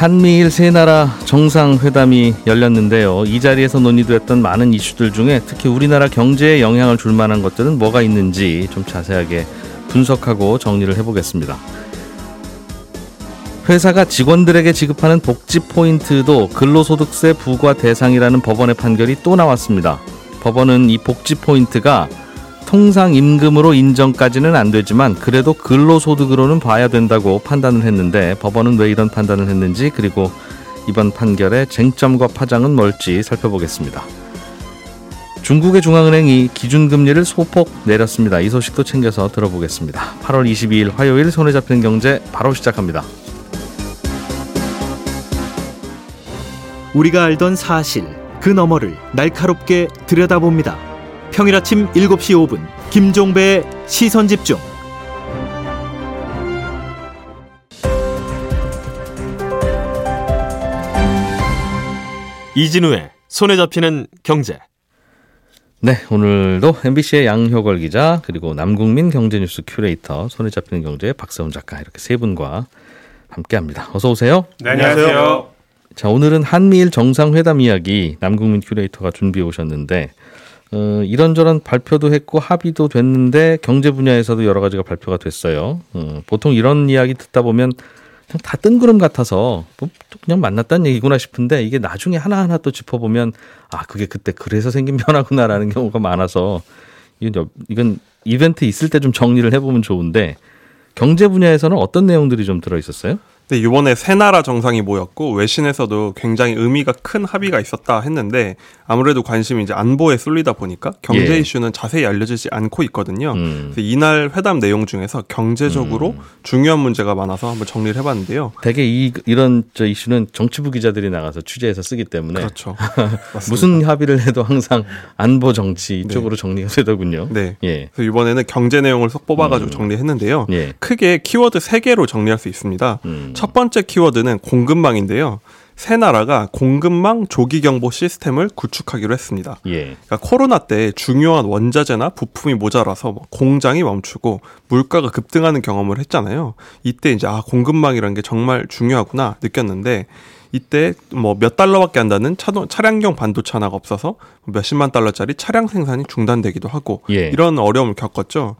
한미일 세 나라 정상회담이 열렸는데요. 이 자리에서 논의됐던 많은 이슈들 중에 특히 우리나라 경제에 영향을 줄 만한 것들은 뭐가 있는지 좀 자세하게 분석하고 정리를 해보겠습니다. 회사가 직원들에게 지급하는 복지 포인트도 근로소득세 부과 대상이라는 법원의 판결이 또 나왔습니다. 법원은 이 복지 포인트가 통상 임금으로 인정까지는 안 되지만 그래도 근로소득으로는 봐야 된다고 판단을 했는데 법원은 왜 이런 판단을 했는지 그리고 이번 판결의 쟁점과 파장은 뭘지 살펴보겠습니다. 중국의 중앙은행이 기준금리를 소폭 내렸습니다. 이 소식도 챙겨서 들어보겠습니다. 8월 22일 화요일 손에 잡히는 경제 바로 시작합니다. 우리가 알던 사실 그 너머를 날카롭게 들여다봅니다. 평일 아침 7시 5분 김종배의 시선 집중. 이진우의 손에 잡히는 경제. 네, 오늘도 MBC의 양효걸 기자 그리고 남궁민 경제뉴스 큐레이터 손에 잡히는 경제의 박세훈 작가 이렇게 세 분과 함께합니다. 어서 오세요. 네, 안녕하세요. 자, 오늘은 한미일 정상회담 이야기 남궁민 큐레이터가 준비해 오셨는데 어, 이런저런 발표도 했고 합의도 됐는데 경제 분야에서도 여러 가지가 발표가 됐어요. 어, 보통 이런 이야기 듣다 보면 그냥 다 뜬구름 같아서 뭐 그냥 만났다는 얘기구나 싶은데 이게 나중에 하나하나 또 짚어보면 아 그게 그때 그래서 생긴 변화구나라는 경우가 많아서 이건 이건 이벤트 있을 때 좀 정리를 해보면 좋은데 경제 분야에서는 어떤 내용들이 좀 들어 있었어요? 네, 이번에 세 나라 정상이 모였고 외신에서도 굉장히 의미가 큰 합의가 있었다 했는데 아무래도 관심이 이제 안보에 쏠리다 보니까 경제 예. 이슈는 자세히 알려지지 않고 있거든요. 음. 그래서 이날 회담 내용 중에서 경제적으로 음. 중요한 문제가 많아서 한번 정리를 해봤는데요. 대개 이 이런 저 이슈는 정치부 기자들이 나가서 취재해서 쓰기 때문에 그렇죠. 무슨 합의를 해도 항상 안보 정치 이쪽으로 네. 정리가 되더군요. 네. 예. 그래서 이번에는 경제 내용을 쏙 뽑아가지고 음. 정리했는데요. 예. 크게 키워드 세 개로 정리할 수 있습니다. 음. 첫 번째 키워드는 공급망인데요. 세 나라가 공급망 조기 경보 시스템을 구축하기로 했습니다. 예. 그러니까 코로나 때 중요한 원자재나 부품이 모자라서 뭐 공장이 멈추고 물가가 급등하는 경험을 했잖아요. 이때 이제 아 공급망이라는 게 정말 중요하구나 느꼈는데 이때 뭐 몇 달러밖에 안 다는 차량용 반도체 하나가 없어서 몇십만 달러짜리 차량 생산이 중단되기도 하고 예. 이런 어려움을 겪었죠.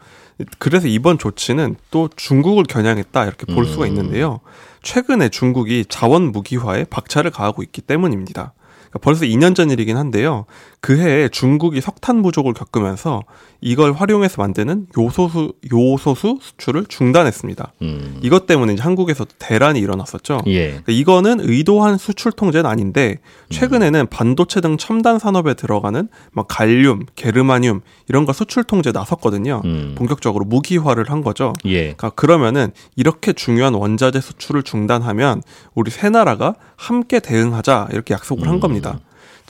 그래서 이번 조치는 또 중국을 겨냥했다 이렇게 볼 수가 음. 있는데요. 최근에 중국이 자원 무기화에 박차를 가하고 있기 때문입니다. 그러니까 벌써 2년 전 일이긴 한데요. 그 해에 중국이 석탄 부족을 겪으면서 이걸 활용해서 만드는 요소수 요소수 수출을 중단했습니다. 음. 이것 때문에 한국에서 대란이 일어났었죠. 예. 그러니까 이거는 의도한 수출 통제는 아닌데 최근에는 반도체 등 첨단 산업에 들어가는 막 갈륨, 게르마늄 이런 거 수출 통제 나섰거든요. 음. 본격적으로 무기화를 한 거죠. 예. 그러니까 그러면은 이렇게 중요한 원자재 수출을 중단하면 우리 세 나라가 함께 대응하자 이렇게 약속을 한 음. 겁니다.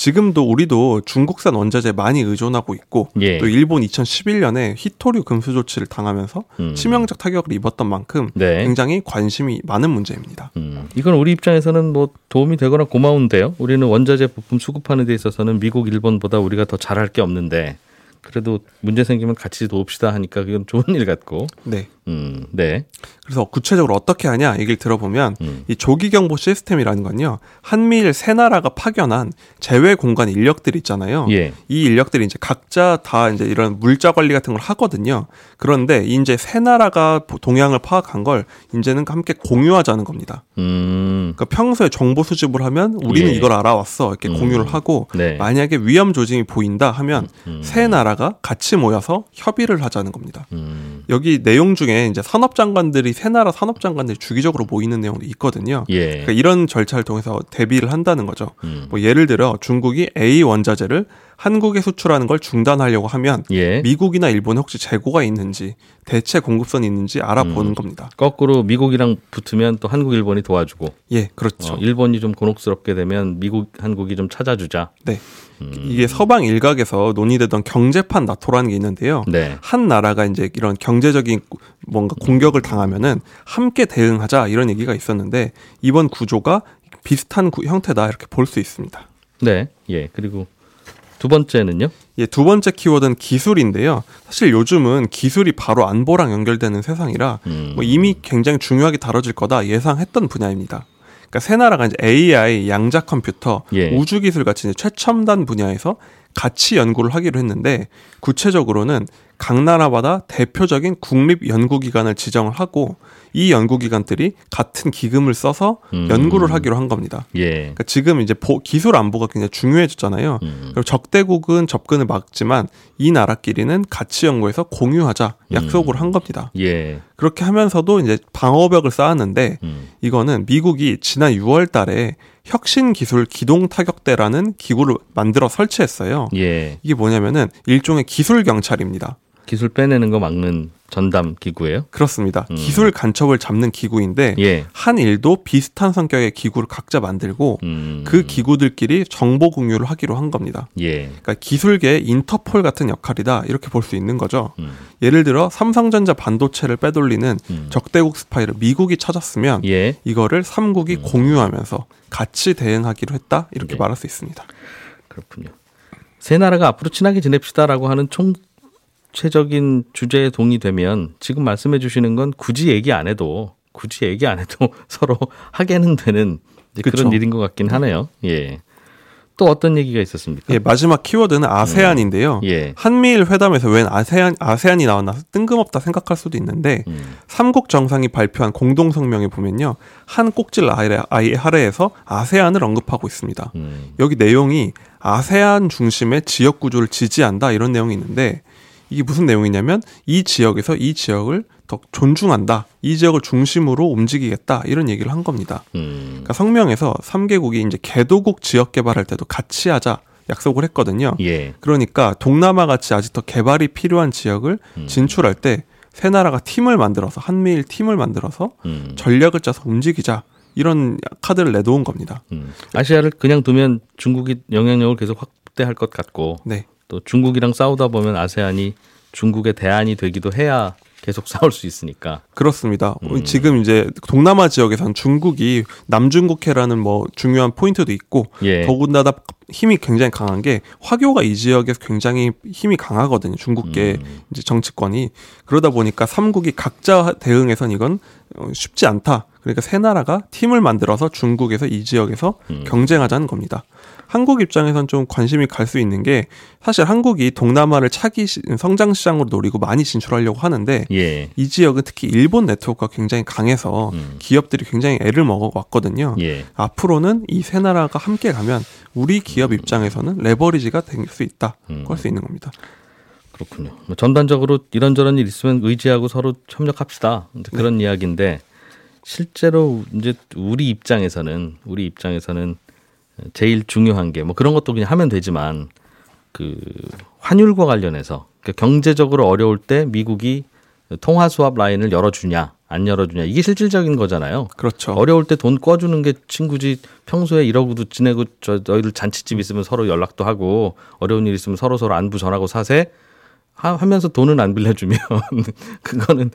지금도 우리도 중국산 원자재 많이 의존하고 있고 예. 또 일본 2011년에 히토류 금수 조치를 당하면서 음. 치명적 타격을 입었던 만큼 네. 굉장히 관심이 많은 문제입니다. 음. 이건 우리 입장에서는 뭐 도움이 되거나 고마운데요. 우리는 원자재 부품 수급하는 데 있어서는 미국, 일본보다 우리가 더 잘할 게 없는데 그래도 문제 생기면 같이 도웁시다 하니까 그건 좋은 일 같고. 네. 음, 네. 그래서 구체적으로 어떻게 하냐 얘기를 들어보면 음. 이 조기 경보 시스템이라는 건요 한미일 세 나라가 파견한 제외 공간 인력들이 있잖아요. 예. 이 인력들이 이제 각자 다 이제 이런 물자 관리 같은 걸 하거든요. 그런데 이제 세 나라가 동향을 파악한 걸 이제는 함께 공유하자는 겁니다. 음. 그러니까 평소에 정보 수집을 하면 우리는 예. 이걸 알아왔어 이렇게 음. 공유를 하고 네. 만약에 위험 조짐이 보인다 하면 음. 음. 세 나라가 같이 모여서 협의를 하자는 겁니다. 음. 여기 내용 중에 이제 산업 장관들이 세 나라 산업 장관들이 주기적으로 모이는 내용도 있거든요. 예. 그러니까 이런 절차를 통해서 대비를 한다는 거죠. 음. 뭐 예를 들어 중국이 A 원자재를 한국에 수출하는 걸 중단하려고 하면 예. 미국이나 일본에 혹시 재고가 있는지 대체 공급선이 있는지 알아보는 음. 겁니다. 거꾸로 미국이랑 붙으면 또 한국, 일본이 도와주고. 예, 그렇죠. 어, 일본이 좀 곤혹스럽게 되면 미국, 한국이 좀 찾아주자. 네. 음. 이게 서방 일각에서 논의되던 경제판 나토라는 게 있는데요. 네. 한 나라가 이제 이런 경제적인 뭔가 공격을 당하면은 함께 대응하자 이런 얘기가 있었는데 이번 구조가 비슷한 구, 형태다 이렇게 볼 수 있습니다. 네. 예. 그리고 두 번째는요? 예, 두 번째 키워드는 기술인데요. 사실 요즘은 기술이 바로 안보랑 연결되는 세상이라 음. 뭐 이미 굉장히 중요하게 다뤄질 거다 예상했던 분야입니다. 그러니까 새 나라가 이제 AI, 양자 컴퓨터, 예. 우주 기술 같이 최첨단 분야에서 같이 연구를 하기로 했는데 구체적으로는 각 나라마다 대표적인 국립 연구기관을 지정을 하고 이 연구 기관들이 같은 기금을 써서 음. 연구를 하기로 한 겁니다. 예. 그러니까 지금 이제 보, 기술 안보가 굉장히 중요해졌잖아요. 음. 그리고 적대국은 접근을 막지만 이 나라끼리는 같이 연구해서 공유하자 약속을 음. 한 겁니다. 예. 그렇게 하면서도 이제 방어벽을 쌓았는데 음. 이거는 미국이 지난 6월 달에 혁신 기술 기동 타격대라는 기구를 만들어 설치했어요. 예. 이게 뭐냐면은 일종의 기술 경찰입니다. 기술 빼내는 거 막는 전담 기구예요? 그렇습니다. 음. 기술 간첩을 잡는 기구인데 예. 한 일도 비슷한 성격의 기구를 각자 만들고 음. 그 기구들끼리 정보 공유를 하기로 한 겁니다. 예. 그러니까 기술계 인터폴 같은 역할이다 이렇게 볼 수 있는 거죠. 음. 예를 들어 삼성전자 반도체를 빼돌리는 음. 적대국 스파이를 미국이 찾았으면 예. 이거를 삼국이 음. 공유하면서 같이 대응하기로 했다 이렇게 예. 말할 수 있습니다. 그렇군요. 세 나라가 앞으로 친하게 지냅시다라고 하는 총 구체적인 주제에 동의되면 지금 말씀해 주시는 건 굳이 얘기 안 해도 굳이 얘기 안 해도 서로 하게는 되는 그런 일인 것 같긴 하네요. 예. 또 어떤 얘기가 있었습니까? 예, 마지막 키워드는 아세안인데요. 음. 예. 한미일 회담에서 웬 아세안 아세안이 나왔나 뜬금없다 생각할 수도 있는데 음. 삼국 정상이 발표한 공동 성명에 보면요. 한 꼭질 아래 아이 아래에서 아세안을 언급하고 있습니다. 음. 여기 내용이 아세안 중심의 지역 구조를 지지한다 이런 내용이 있는데 이게 무슨 내용이냐면 이 지역에서 이 지역을 더 존중한다. 이 지역을 중심으로 움직이겠다. 이런 얘기를 한 겁니다. 음. 그러니까 성명에서 3개국이 이제 개도국 지역 개발할 때도 같이 하자. 약속을 했거든요. 예. 그러니까 동남아 같이 아직 더 개발이 필요한 지역을 음. 진출할 때 세 나라가 팀을 만들어서 한미일 팀을 만들어서 음. 전략을 짜서 움직이자 이런 카드를 내놓은 겁니다. 음. 아시아를 그냥 두면 중국이 영향력을 계속 확대할 것 같고 네. 또 중국이랑 싸우다 보면 아세안이 중국의 대안이 되기도 해야 계속 싸울 수 있으니까. 그렇습니다. 음. 지금 이제 동남아 지역에선 중국이 남중국해라는 뭐 중요한 포인트도 있고 예. 더군다나 힘이 굉장히 강한 게 화교가 이 지역에서 굉장히 힘이 강하거든요. 중국계 음. 이제 정치권이 그러다 보니까 삼국이 각자 대응해선 이건 어, 쉽지 않다. 그러니까 세 나라가 팀을 만들어서 중국에서 이 지역에서 음. 경쟁하자는 겁니다. 한국 입장에선 좀 관심이 갈 수 있는 게 사실 한국이 동남아를 차기 성장 시장으로 노리고 많이 진출하려고 하는데 예. 이 지역은 특히 일본 네트워크가 굉장히 강해서 음. 기업들이 굉장히 애를 먹어 왔거든요. 예. 앞으로는 이 세 나라가 함께 가면 우리 기업 입장에서는 레버리지가 될 수 있다. 음. 할수 있는 겁니다. 그렇군요. 뭐 전반적으로 이런저런 일 있으면 의지하고 서로 협력합시다. 그런 네. 이야기인데 실제로 이제 우리 입장에서는 우리 입장에서는 제일 중요한 게 뭐 그런 것도 그냥 하면 되지만 그 환율과 관련해서 그러니까 경제적으로 어려울 때 미국이 통화 수합 라인을 열어주냐 안 열어주냐 이게 실질적인 거잖아요. 그렇죠. 어려울 때 돈 꿔주는 게 친구지 평소에 이러고도 지내고 저 너희들 잔치집 있으면 서로 연락도 하고 어려운 일 있으면 서로 서로 안부 전하고 사세 하면서 돈은 안 빌려주면 그거는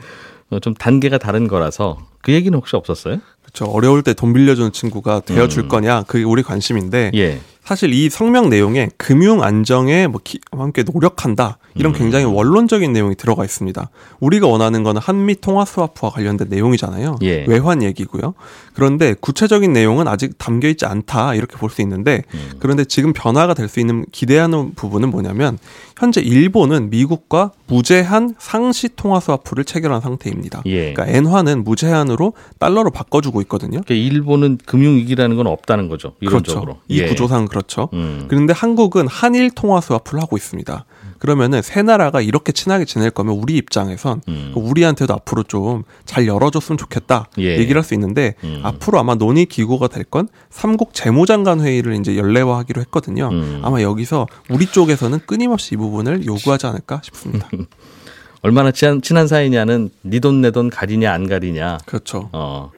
좀 단계가 다른 거라서 그 얘기는 혹시 없었어요? 그렇죠. 어려울 때 돈 빌려주는 친구가 되어줄 음. 거냐 그게 우리 관심인데 예. 사실 이 성명 내용에 금융 안정에 뭐 기, 함께 노력한다 이런 음. 굉장히 원론적인 내용이 들어가 있습니다. 우리가 원하는 거는 한미 통화 스와프와 관련된 내용이잖아요. 예. 외환 얘기고요. 그런데 구체적인 내용은 아직 담겨 있지 않다 이렇게 볼 수 있는데 음. 그런데 지금 변화가 될 수 있는 기대하는 부분은 뭐냐면 현재 일본은 미국과 무제한 상시 통화 스와프를 체결한 상태입니다. 예. 그러니까 엔화는 무제한으로 달러로 바꿔주고 있거든요. 그러니까 일본은 금융 위기라는 건 없다는 거죠. 이론적으로. 그렇죠. 이 예. 구조상 그렇죠. 음. 그런데 한국은 한일 통화 스와프를 하고 있습니다. 그러면은 세 나라가 이렇게 친하게 지낼 거면 우리 입장에선 음. 우리한테도 앞으로 좀 잘 열어줬으면 좋겠다 예. 얘기를 할 수 있는데 음. 앞으로 아마 논의 기구가 될 건 삼국 재무장관 회의를 이제 연례화하기로 했거든요. 음. 아마 여기서 우리 쪽에서는 끊임없이 이 부분을 요구하지 않을까 싶습니다. 얼마나 친한, 친한 사이냐는 니돈내 돈 가리냐 안 가리냐. 그렇죠. 어,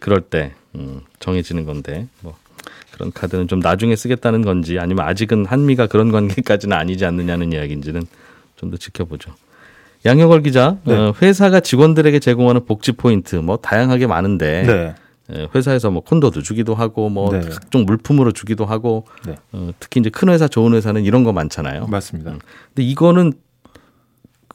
그럴 때 음, 정해지는 건데 뭐 그런 카드는 좀 나중에 쓰겠다는 건지 아니면 아직은 한미가 그런 관계까지는 아니지 않느냐는 이야기인지는 좀 더 지켜보죠. 양효걸 기자, 네. 어, 회사가 직원들에게 제공하는 복지 포인트 뭐 다양하게 많은데 네. 예, 회사에서 뭐 콘도도 주기도 하고 뭐 네. 각종 물품으로 주기도 하고 네. 어, 특히 이제 큰 회사 좋은 회사는 이런 거 많잖아요. 맞습니다. 음. 근데 이거는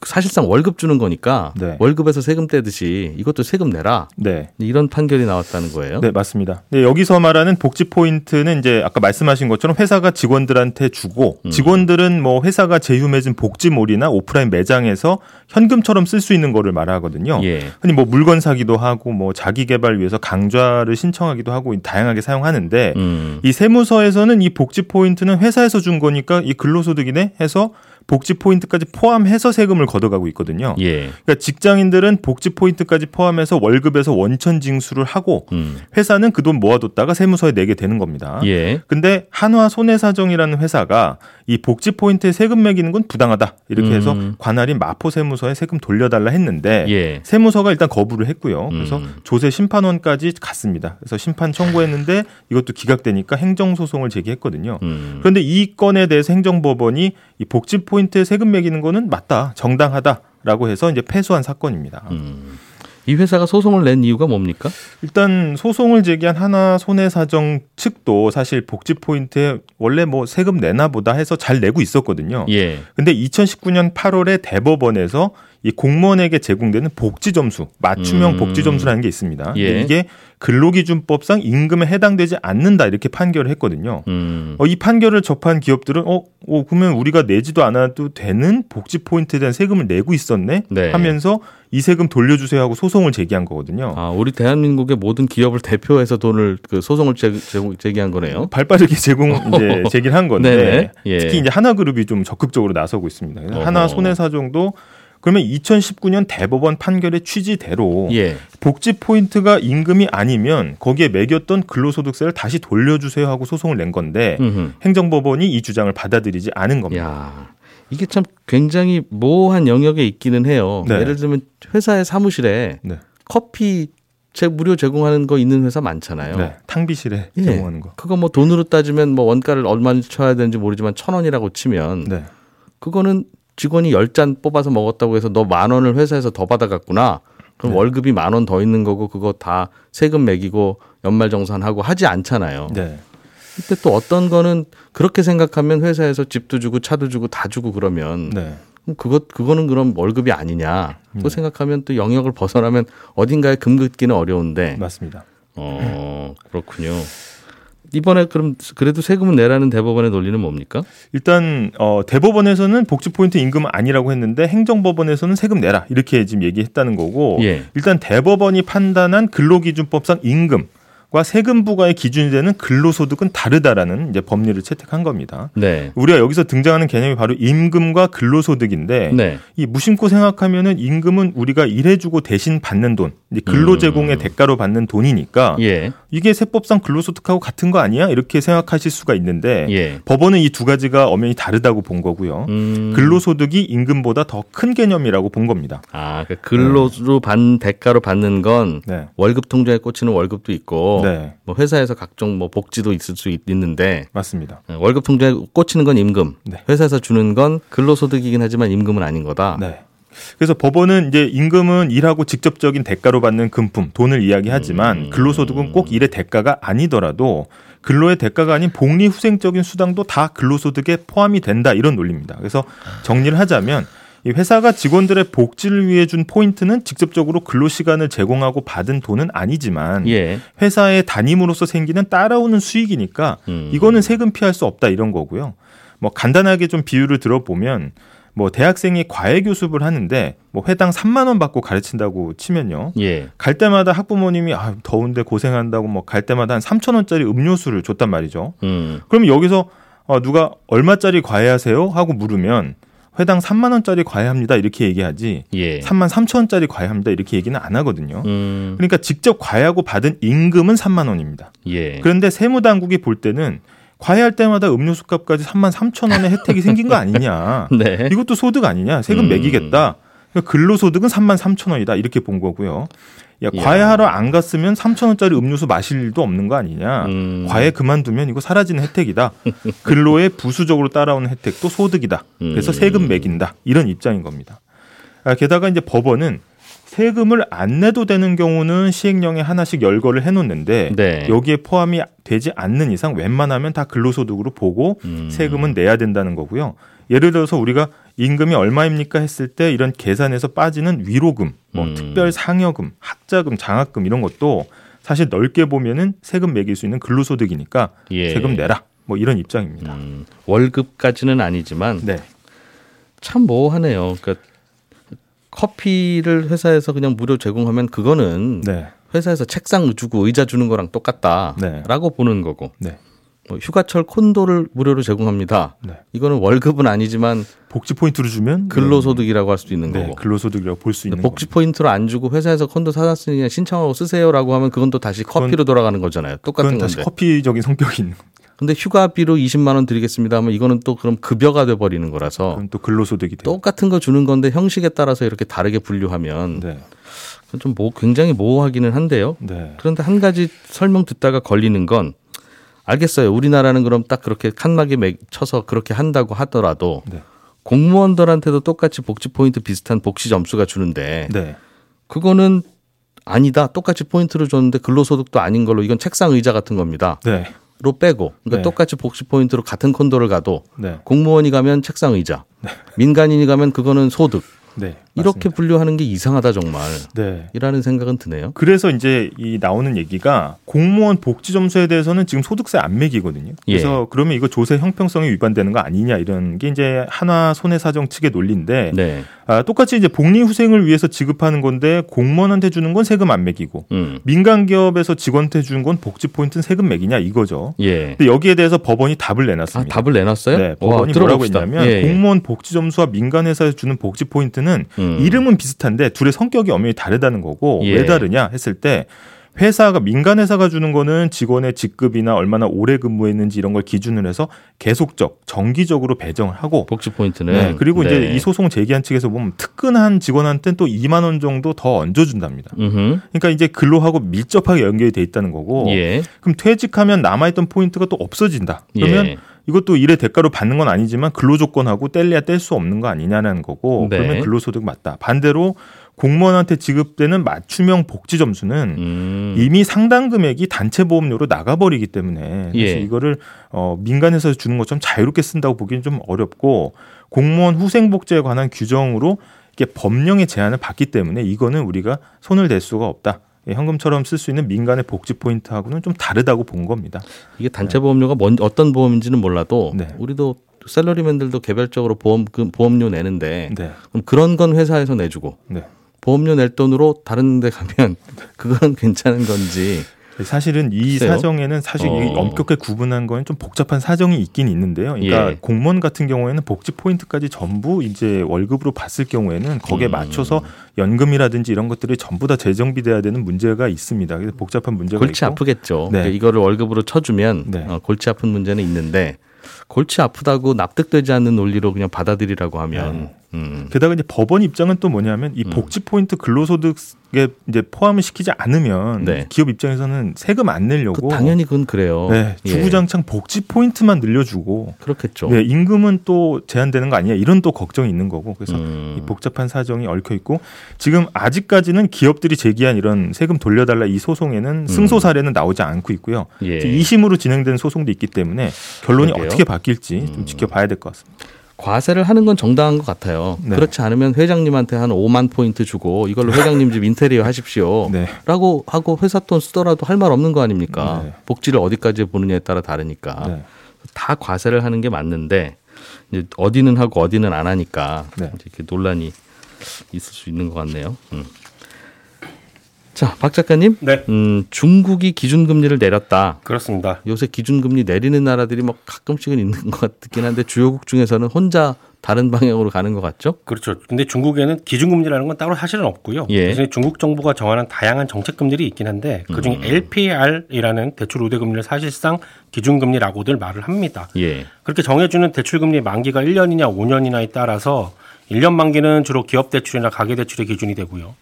사실상 월급 주는 거니까 네. 월급에서 세금 떼듯이 이것도 세금 내라. 네. 이런 판결이 나왔다는 거예요. 네, 맞습니다. 네, 여기서 말하는 복지 포인트는 이제 아까 말씀하신 것처럼 회사가 직원들한테 주고 음. 직원들은 뭐 회사가 제휴 맺은 복지몰이나 오프라인 매장에서 현금처럼 쓸 수 있는 거를 말하거든요. 예. 흔히 뭐 물건 사기도 하고 뭐 자기 개발 위해서 강좌를 신청하기도 하고 다양하게 사용하는데 음. 이 세무서에서는 이 복지 포인트는 회사에서 준 거니까 이 근로소득이네 해서 복지 포인트까지 포함해서 세금을 걷어가고 있거든요. 예. 그러니까 직장인들은 복지 포인트까지 포함해서 월급에서 원천 징수를 하고 음. 회사는 그 돈 모아뒀다가 세무서에 내게 되는 겁니다. 예. 근데 한화 손해사정이라는 회사가 이 복지 포인트에 세금 매기는 건 부당하다 이렇게 음. 해서 관할인 마포 세무서에 세금 돌려달라 했는데 예. 세무서가 일단 거부를 했고요. 그래서 음. 조세 심판원까지 갔습니다. 그래서 심판 청구했는데 이것도 기각되니까 행정 소송을 제기했거든요. 음. 그런데 이 건에 대해서 행정법원이 이 복지 포인트에 세금 매기는 거는 맞다, 정당하다라고 해서 이제 패소한 사건입니다. 음. 이 회사가 소송을 낸 이유가 뭡니까? 일단 소송을 제기한 한화 손해사정 측도 사실 복지 포인트에 원래 뭐 세금 내나 보다 해서 잘 내고 있었거든요. 예. 근데 2019년 8월에 대법원에서 이 공무원에게 제공되는 복지 점수, 맞춤형 음. 복지 점수라는 게 있습니다. 예. 이게 근로기준법상 임금에 해당되지 않는다 이렇게 판결을 했거든요. 음. 어, 이 판결을 접한 기업들은 어, 어, 그러면 우리가 내지도 않아도 되는 복지 포인트에 대한 세금을 내고 있었네 네. 하면서 이 세금 돌려주세요 하고 소송을 제기한 거거든요. 아, 우리 대한민국의 모든 기업을 대표해서 돈을 그 소송을 제, 제기한 거네요. 발빠르게 제공 이제 제기를 한 건데 예. 특히 이제 하나그룹이 좀 적극적으로 나서고 있습니다. 하나 손해사정도 그러면 2019년 대법원 판결의 취지대로 예. 복지 포인트가 임금이 아니면 거기에 매겼던 근로소득세를 다시 돌려주세요 하고 소송을 낸 건데 음흠. 행정법원이 이 주장을 받아들이지 않은 겁니다. 야, 이게 참 굉장히 모호한 영역에 있기는 해요. 네. 예를 들면 회사의 사무실에 네. 커피 제 무료 제공하는 거 있는 회사 많잖아요. 네, 탕비실에 예. 제공하는 거. 그거 뭐 돈으로 따지면 뭐 원가를 얼마 쳐야 되는지 모르지만 천 원이라고 치면 네. 그거는 직원이 열 잔 뽑아서 먹었다고 해서 너 만 원을 회사에서 더 받아갔구나. 그럼 네. 월급이 만 원 더 있는 거고 그거 다 세금 매기고 연말 정산하고 하지 않잖아요. 네. 근데 또 어떤 거는 그렇게 생각하면 회사에서 집도 주고 차도 주고 다 주고 그러면 네. 그거 그거는 그럼 월급이 아니냐. 또 네. 생각하면 또 영역을 벗어나면 어딘가에 금 긋기는 어려운데. 맞습니다. 어 그렇군요. 이번에 그럼 그래도 세금은 내라는 대법원의 논리는 뭡니까? 일단 어, 대법원에서는 복지 포인트 임금은 아니라고 했는데 행정법원에서는 세금 내라 이렇게 지금 얘기했다는 거고 예. 일단 대법원이 판단한 근로기준법상 임금 과 세금 부과의 기준이 되는 근로소득은 다르다라는 이제 법리를 채택한 겁니다. 네. 우리가 여기서 등장하는 개념이 바로 임금과 근로소득인데 네. 이 무심코 생각하면은 임금은 우리가 일해주고 대신 받는 돈, 근로 제공의 음. 대가로 받는 돈이니까 예. 이게 세법상 근로소득하고 같은 거 아니야? 이렇게 생각하실 수가 있는데 예. 법원은 이 두 가지가 엄연히 다르다고 본 거고요. 음. 근로소득이 임금보다 더 큰 개념이라고 본 겁니다. 아, 그 근로로 네. 받는 대가로 받는 건 네. 월급 통장에 꽂히는 월급도 있고 네. 뭐 회사에서 각종 뭐 복지도 있을 수 있 는데 맞습니다. 네, 월급 통장에 꽂히는 건 임금, 네. 회사에서 주는 건 근로소득이긴 하지만 임금은 아닌 거다. 네. 그래서 법원은 이제 임금은 일하고 직접적인 대가로 받는 금품, 돈을 이야기하지만 음. 근로소득은 꼭 일의 대가가 아니더라도 근로의 대가가 아닌 복리 후생적인 수당도 다 근로소득에 포함이 된다 이런 논리입니다. 그래서 정리를 하자면 이 회사가 직원들의 복지를 위해 준 포인트는 직접적으로 근로 시간을 제공하고 받은 돈은 아니지만 예. 회사의 담임으로서 생기는 따라오는 수익이니까 음. 이거는 세금 피할 수 없다 이런 거고요. 뭐 간단하게 좀 비유를 들어보면 뭐 대학생이 과외 교습을 하는데 뭐 회당 3만 원 받고 가르친다고 치면요. 예. 갈 때마다 학부모님이 아 더운데 고생한다고 뭐 갈 때마다 한 3천 원짜리 음료수를 줬단 말이죠. 음. 그럼 여기서 어 누가 얼마짜리 과외하세요? 하고 물으면 회당 3만 원짜리 과외합니다 이렇게 얘기하지 예. 3만 3천 원짜리 과외합니다 이렇게 얘기는 안 하거든요. 음. 그러니까 직접 과외하고 받은 임금은 3만 원입니다. 예. 그런데 세무당국이 볼 때는 과외할 때마다 음료수 값까지 3만 3천 원의 혜택이 생긴 거 아니냐. 네. 이것도 소득 아니냐. 세금 음. 매기겠다. 그러니까 근로소득은 3만 3천 원이다 이렇게 본 거고요. 야, 과외하러 안 갔으면 3천 원짜리 음료수 마실 일도 없는 거 아니냐. 음. 과외 그만두면 이거 사라지는 혜택이다. 근로에 부수적으로 따라오는 혜택도 소득이다. 그래서 음. 세금 매긴다. 이런 입장인 겁니다. 아, 게다가 이제 법원은 세금을 안 내도 되는 경우는 시행령에 하나씩 열거를 해놓는데 네. 여기에 포함이 되지 않는 이상 웬만하면 다 근로소득으로 보고 음. 세금은 내야 된다는 거고요. 예를 들어서 우리가 임금이 얼마입니까 했을 때 이런 계산에서 빠지는 위로금, 뭐 음. 특별 상여금, 학자금, 장학금 이런 것도 사실 넓게 보면은 세금 매길 수 있는 근로소득이니까 예. 세금 내라. 뭐 이런 입장입니다. 음. 월급까지는 아니지만 네. 참 모호하네요. 그러니까 커피를 회사에서 그냥 무료 제공하면 그거는 네. 회사에서 책상 주고 의자 주는 거랑 똑같다라고 네. 보는 거고. 네. 뭐 휴가철 콘도를 무료로 제공합니다. 네. 이거는 월급은 아니지만 복지 포인트로 주면 근로소득이라고 할 수도 있는 네, 거고. 근로소득이라고 볼 수 있는 복지 포인트로 안 주고 회사에서 콘도 사놨으니 신청하고 쓰세요라고 하면 그건 또 다시 커피로 돌아가는 거잖아요. 똑같은 건데. 다시 커피적인 성격이 있는. 근데 휴가비로 20만 원 드리겠습니다 하면 이거는 또 그럼 급여가 돼 버리는 거라서 또 근로소득이 돼요. 똑같은 거 주는 건데 형식에 따라서 이렇게 다르게 분류하면 네. 좀 모, 굉장히 모호하기는 한데요. 네. 그런데 한 가지 설명 듣다가 걸리는 건 알겠어요. 우리나라는 그럼 딱 그렇게 칸막이 쳐서 그렇게 한다고 하더라도 네. 공무원들한테도 똑같이 복지 포인트 비슷한 복지 점수가 주는데 네. 그거는 아니다. 똑같이 포인트를 줬는데 근로소득도 아닌 걸로 이건 책상 의자 같은 겁니다. 네. 로 빼고 그러니까 네. 똑같이 복지 포인트로 같은 콘도를 가도 네. 공무원이 가면 책상 의자, 네. 민간인이 가면 그거는 소득. 네, 이렇게 분류하는 게 이상하다 정말. 네. 이라는 생각은 드네요. 그래서 이제 이 나오는 얘기가 공무원 복지 점수에 대해서는 지금 소득세 안 매기거든요. 그래서 예. 그러면 이거 조세 형평성이 위반되는 거 아니냐 이런 게 이제 한화 손해사정 측의 논리인데 네. 아, 똑같이 이제 복리 후생을 위해서 지급하는 건데 공무원한테 주는 건 세금 안 매기고 음. 민간 기업에서 직원한테 주는 건 복지 포인트는 세금 매기냐 이거죠. 예. 근데 여기에 대해서 법원이 답을 내놨습니다. 아, 답을 내놨어요? 네, 법원이 와, 뭐라고 했냐면 예, 예. 공무원 복지 점수와 민간 회사에서 주는 복지 포인트 는 음. 이름은 비슷한데 둘의 성격이 엄연히 다르다는 거고 예. 왜 다르냐 했을 때 회사가 민간 회사가 주는 거는 직원의 직급이나 얼마나 오래 근무했는지 이런 걸 기준으로 해서 계속적 정기적으로 배정을 하고 복지 포인트는 네, 그리고 네. 이제 이 소송 제기한 측에서 보면 특근한 직원한테는 또 2만 원 정도 더 얹어 준답니다. 그러니까 이제 근로하고 밀접하게 연결이 돼 있다는 거고 예. 그럼 퇴직하면 남아 있던 포인트가 또 없어진다. 그러면 예. 이것도 일의 대가로 받는 건 아니지만 근로 조건하고 뗄래야 뗄 수 없는 거 아니냐는 거고 네. 그러면 근로소득 맞다. 반대로 공무원한테 지급되는 맞춤형 복지 점수는 음. 이미 상당 금액이 단체 보험료로 나가버리기 때문에 예. 이거를 어, 민간에서 주는 것처럼 자유롭게 쓴다고 보기는 좀 어렵고 공무원 후생복지에 관한 규정으로 이게 법령의 제한을 받기 때문에 이거는 우리가 손을 댈 수가 없다. 예, 현금처럼 쓸 수 있는 민간의 복지 포인트하고는 좀 다르다고 본 겁니다. 이게 단체 보험료가 뭔 어떤 보험인지는 몰라도 네. 우리도 샐러리맨들도 개별적으로 보험 그 보험료 내는데 네. 그럼 그런 건 회사에서 내주고 네. 보험료 낼 돈으로 다른 데 가면 그건 괜찮은 건지 사실은 이 글쎄요? 사정에는 사실 어. 엄격하게 구분한 거는 좀 복잡한 사정이 있긴 있는데요. 그러니까 예. 공무원 같은 경우에는 복지 포인트까지 전부 이제 월급으로 봤을 경우에는 거기에 음. 맞춰서 연금이라든지 이런 것들이 전부 다 재정비돼야 되는 문제가 있습니다. 그래서 복잡한 문제가 골치 있고. 아프겠죠. 네. 그러니까 이거를 월급으로 쳐주면 네. 어, 골치 아픈 문제는 있는데 골치 아프다고 납득되지 않는 논리로 그냥 받아들이라고 하면 네. 음. 게다가 이제 법원 입장은 또 뭐냐면 이 음. 복지 포인트 근로소득에 이제 포함을 시키지 않으면 네. 기업 입장에서는 세금 안 내려고 그 당연히 그건 그래요. 네, 예. 주구장창 복지 포인트만 늘려주고 그렇겠죠. 네, 임금은 또 제한되는 거 아니냐 이런 또 걱정이 있는 거고 그래서 음. 이 복잡한 사정이 얽혀 있고 지금 아직까지는 기업들이 제기한 이런 세금 돌려달라 이 소송에는 음. 승소 사례는 나오지 않고 있고요. 예. 2심으로 진행된 소송도 있기 때문에 결론이 그러게요. 어떻게 바뀔지 좀 음. 지켜봐야 될 것 같습니다. 과세를 하는 건 정당한 것 같아요. 네. 그렇지 않으면 회장님한테 한 5만 포인트 주고 이걸로 회장님 집 인테리어 하십시오. 네. 라고 하고 회사 돈 쓰더라도 할 말 없는 거 아닙니까? 네. 복지를 어디까지 보느냐에 따라 다르니까. 네. 다 과세를 하는 게 맞는데 이제 어디는 하고 어디는 안 하니까 네. 이렇게 논란이 있을 수 있는 것 같네요. 음. 자, 박 작가님. 네. 음, 중국이 기준금리를 내렸다. 그렇습니다. 요새 기준금리 내리는 나라들이 뭐 가끔씩은 있는 것 같긴 한데 주요국 중에서는 혼자 다른 방향으로 가는 것 같죠? 그렇죠. 근데 중국에는 기준금리라는 건 따로 사실은 없고요. 예. 대신에 중국 정부가 정하는 다양한 정책금리들이 있긴 한데 그중에 음. LPR이라는 대출 우대금리를 사실상 기준금리라고들 말을 합니다. 예. 그렇게 정해주는 대출금리 만기가 1년이냐 5년이냐에 따라서 1년 만기는 주로 기업 대출이나 가계 대출의 기준이 되고요.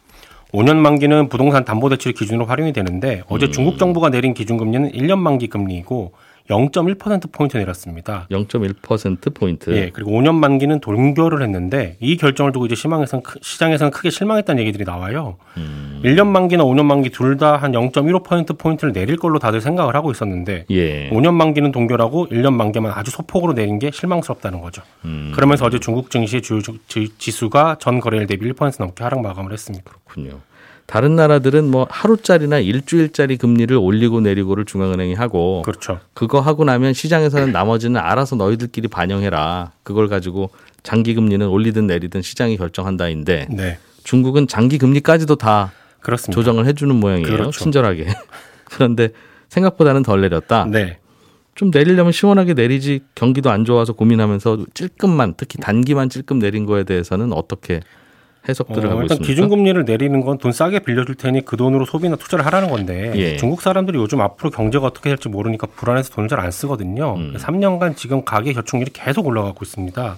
5년 만기는 부동산 담보 대출 기준으로 활용이 되는데 어제 음. 중국 정부가 내린 기준금리는 1년 만기 금리이고 0.1%포인트 내렸습니다. 0.1%포인트. 예, 그리고 5년 만기는 동결을 했는데 이 결정을 두고 이제 시장에서는, 시장에서는 크게 실망했다는 얘기들이 나와요. 음. 1년 만기나 5년 만기 둘 다 한 0.15%포인트를 내릴 걸로 다들 생각을 하고 있었는데 예. 5년 만기는 동결하고 1년 만기만 아주 소폭으로 내린 게 실망스럽다는 거죠. 음. 그러면서 어제 중국 증시 주요 지수가 전 거래일 대비 1% 넘게 하락 마감을 했습니다. 그렇군요. 다른 나라들은 뭐 하루짜리나 일주일짜리 금리를 올리고 내리고를 중앙은행이 하고 그렇죠. 그거 하고 나면 시장에서는 나머지는 알아서 너희들끼리 반영해라. 그걸 가지고 장기 금리는 올리든 내리든 시장이 결정한다인데 네. 중국은 장기 금리까지도 다 그렇습니다. 조정을 해주는 모양이에요. 그렇죠. 친절하게. 그런데 생각보다는 덜 내렸다. 네. 좀 내리려면 시원하게 내리지 경기도 안 좋아서 고민하면서 찔끔만 특히 단기만 찔끔 내린 거에 대해서는 어떻게 해석들을 어, 하고 일단 있습니까? 기준금리를 내리는 건 돈 싸게 빌려줄 테니 그 돈으로 소비나 투자를 하라는 건데 예. 중국 사람들이 요즘 앞으로 경제가 어떻게 될지 모르니까 불안해서 돈을 잘 안 쓰거든요. 음. 3년간 지금 가계 저축률이 계속 올라가고 있습니다.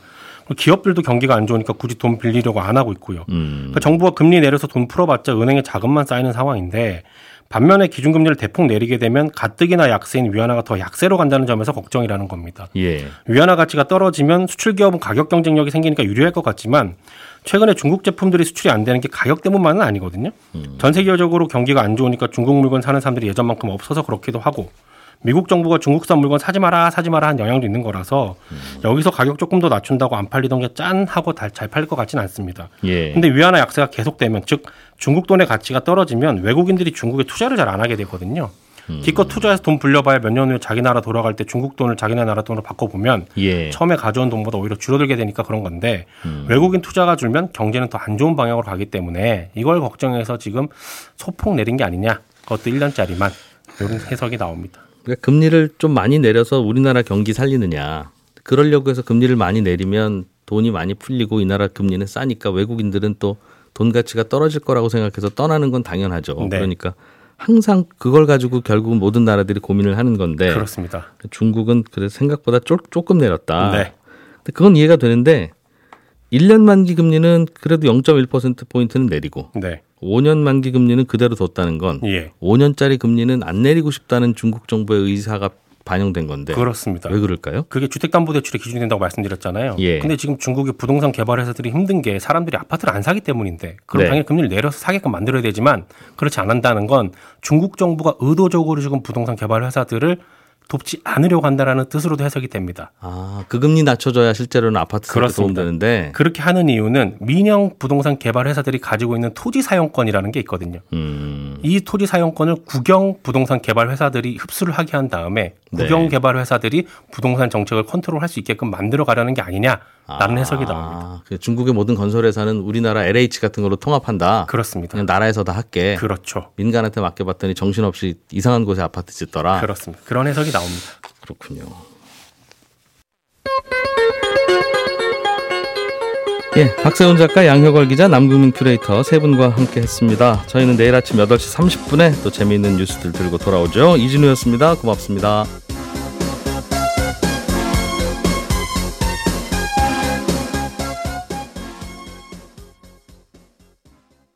기업들도 경기가 안 좋으니까 굳이 돈 빌리려고 안 하고 있고요. 음. 그러니까 정부가 금리 내려서 돈 풀어봤자 은행에 자금만 쌓이는 상황인데 반면에 기준금리를 대폭 내리게 되면 가뜩이나 약세인 위안화가 더 약세로 간다는 점에서 걱정이라는 겁니다. 예. 위안화 가치가 떨어지면 수출 기업은 가격 경쟁력이 생기니까 유리할 것 같지만 최근에 중국 제품들이 수출이 안 되는 게 가격 때문만은 아니거든요. 음. 전 세계적으로 경기가 안 좋으니까 중국 물건 사는 사람들이 예전만큼 없어서 그렇기도 하고 미국 정부가 중국산 물건 사지 마라 사지 마라 한 영향도 있는 거라서 음. 여기서 가격 조금 더 낮춘다고 안 팔리던 게 짠 하고 잘 팔릴 것 같지는 않습니다. 예. 근데 위안화 약세가 계속되면 즉 중국 돈의 가치가 떨어지면 외국인들이 중국에 투자를 잘 안 하게 되거든요. 음. 기껏 투자해서 돈 불려봐야 몇 년 후에 자기 나라 돌아갈 때 중국 돈을 자기네 나라 돈으로 바꿔보면 예. 처음에 가져온 돈보다 오히려 줄어들게 되니까 그런 건데 음. 외국인 투자가 줄면 경제는 더 안 좋은 방향으로 가기 때문에 이걸 걱정해서 지금 소폭 내린 게 아니냐 그것도 1년짜리만 이런 해석이 나옵니다. 그러니까 금리를 좀 많이 내려서 우리나라 경기 살리느냐. 그러려고 해서 금리를 많이 내리면 돈이 많이 풀리고 이 나라 금리는 싸니까 외국인들은 또 돈 가치가 떨어질 거라고 생각해서 떠나는 건 당연하죠. 네. 그러니까 항상 그걸 가지고 결국 모든 나라들이 고민을 하는 건데 그렇습니다. 중국은 그래 생각보다 쪼, 조금 내렸다. 네. 근데 그건 이해가 되는데 1년 만기 금리는 그래도 0.1% 포인트는 내리고 네. 5년 만기 금리는 그대로 뒀다는 건 예. 5년짜리 금리는 안 내리고 싶다는 중국 정부의 의사가 반영된 건데 그렇습니다. 왜 그럴까요? 그게 주택담보대출의 기준이 된다고 말씀드렸잖아요. 예. 근데 지금 중국의 부동산 개발 회사들이 힘든 게 사람들이 아파트를 안 사기 때문인데 그럼 네. 당연히 금리를 내려서 사게끔 만들어야 되지만 그렇지 않는다는 건 중국 정부가 의도적으로 지금 부동산 개발 회사들을 돕지 않으려고 한다라는 뜻으로도 해석이 됩니다. 아, 그 금리 낮춰줘야 실제로는 아파트 사기 도움되는데 그렇게 하는 이유는 민영 부동산 개발 회사들이 가지고 있는 토지 사용권이라는 게 있거든요. 음. 이 토지 사용권을 국영 부동산 개발 회사들이 흡수를 하게 한 다음에 네. 국영 개발 회사들이 부동산 정책을 컨트롤할 수 있게끔 만들어 가려는 게 아니냐 라는 아, 해석이 나옵니다. 그 중국의 모든 건설회사는 우리나라 LH 같은 걸로 통합한다. 그렇습니다. 그냥 나라에서 다 할게. 그렇죠. 민간한테 맡겨봤더니 정신없이 이상한 곳에 아파트 짓더라. 그렇습니다. 그런 해석이 나옵니다. 그렇군요. 예, 박세훈 작가, 양효걸 기자, 남궁민 큐레이터 세 분과 함께 했습니다. 저희는 내일 아침 8시 30분에 또 재미있는 뉴스들 들고 돌아오죠. 이진우였습니다. 고맙습니다.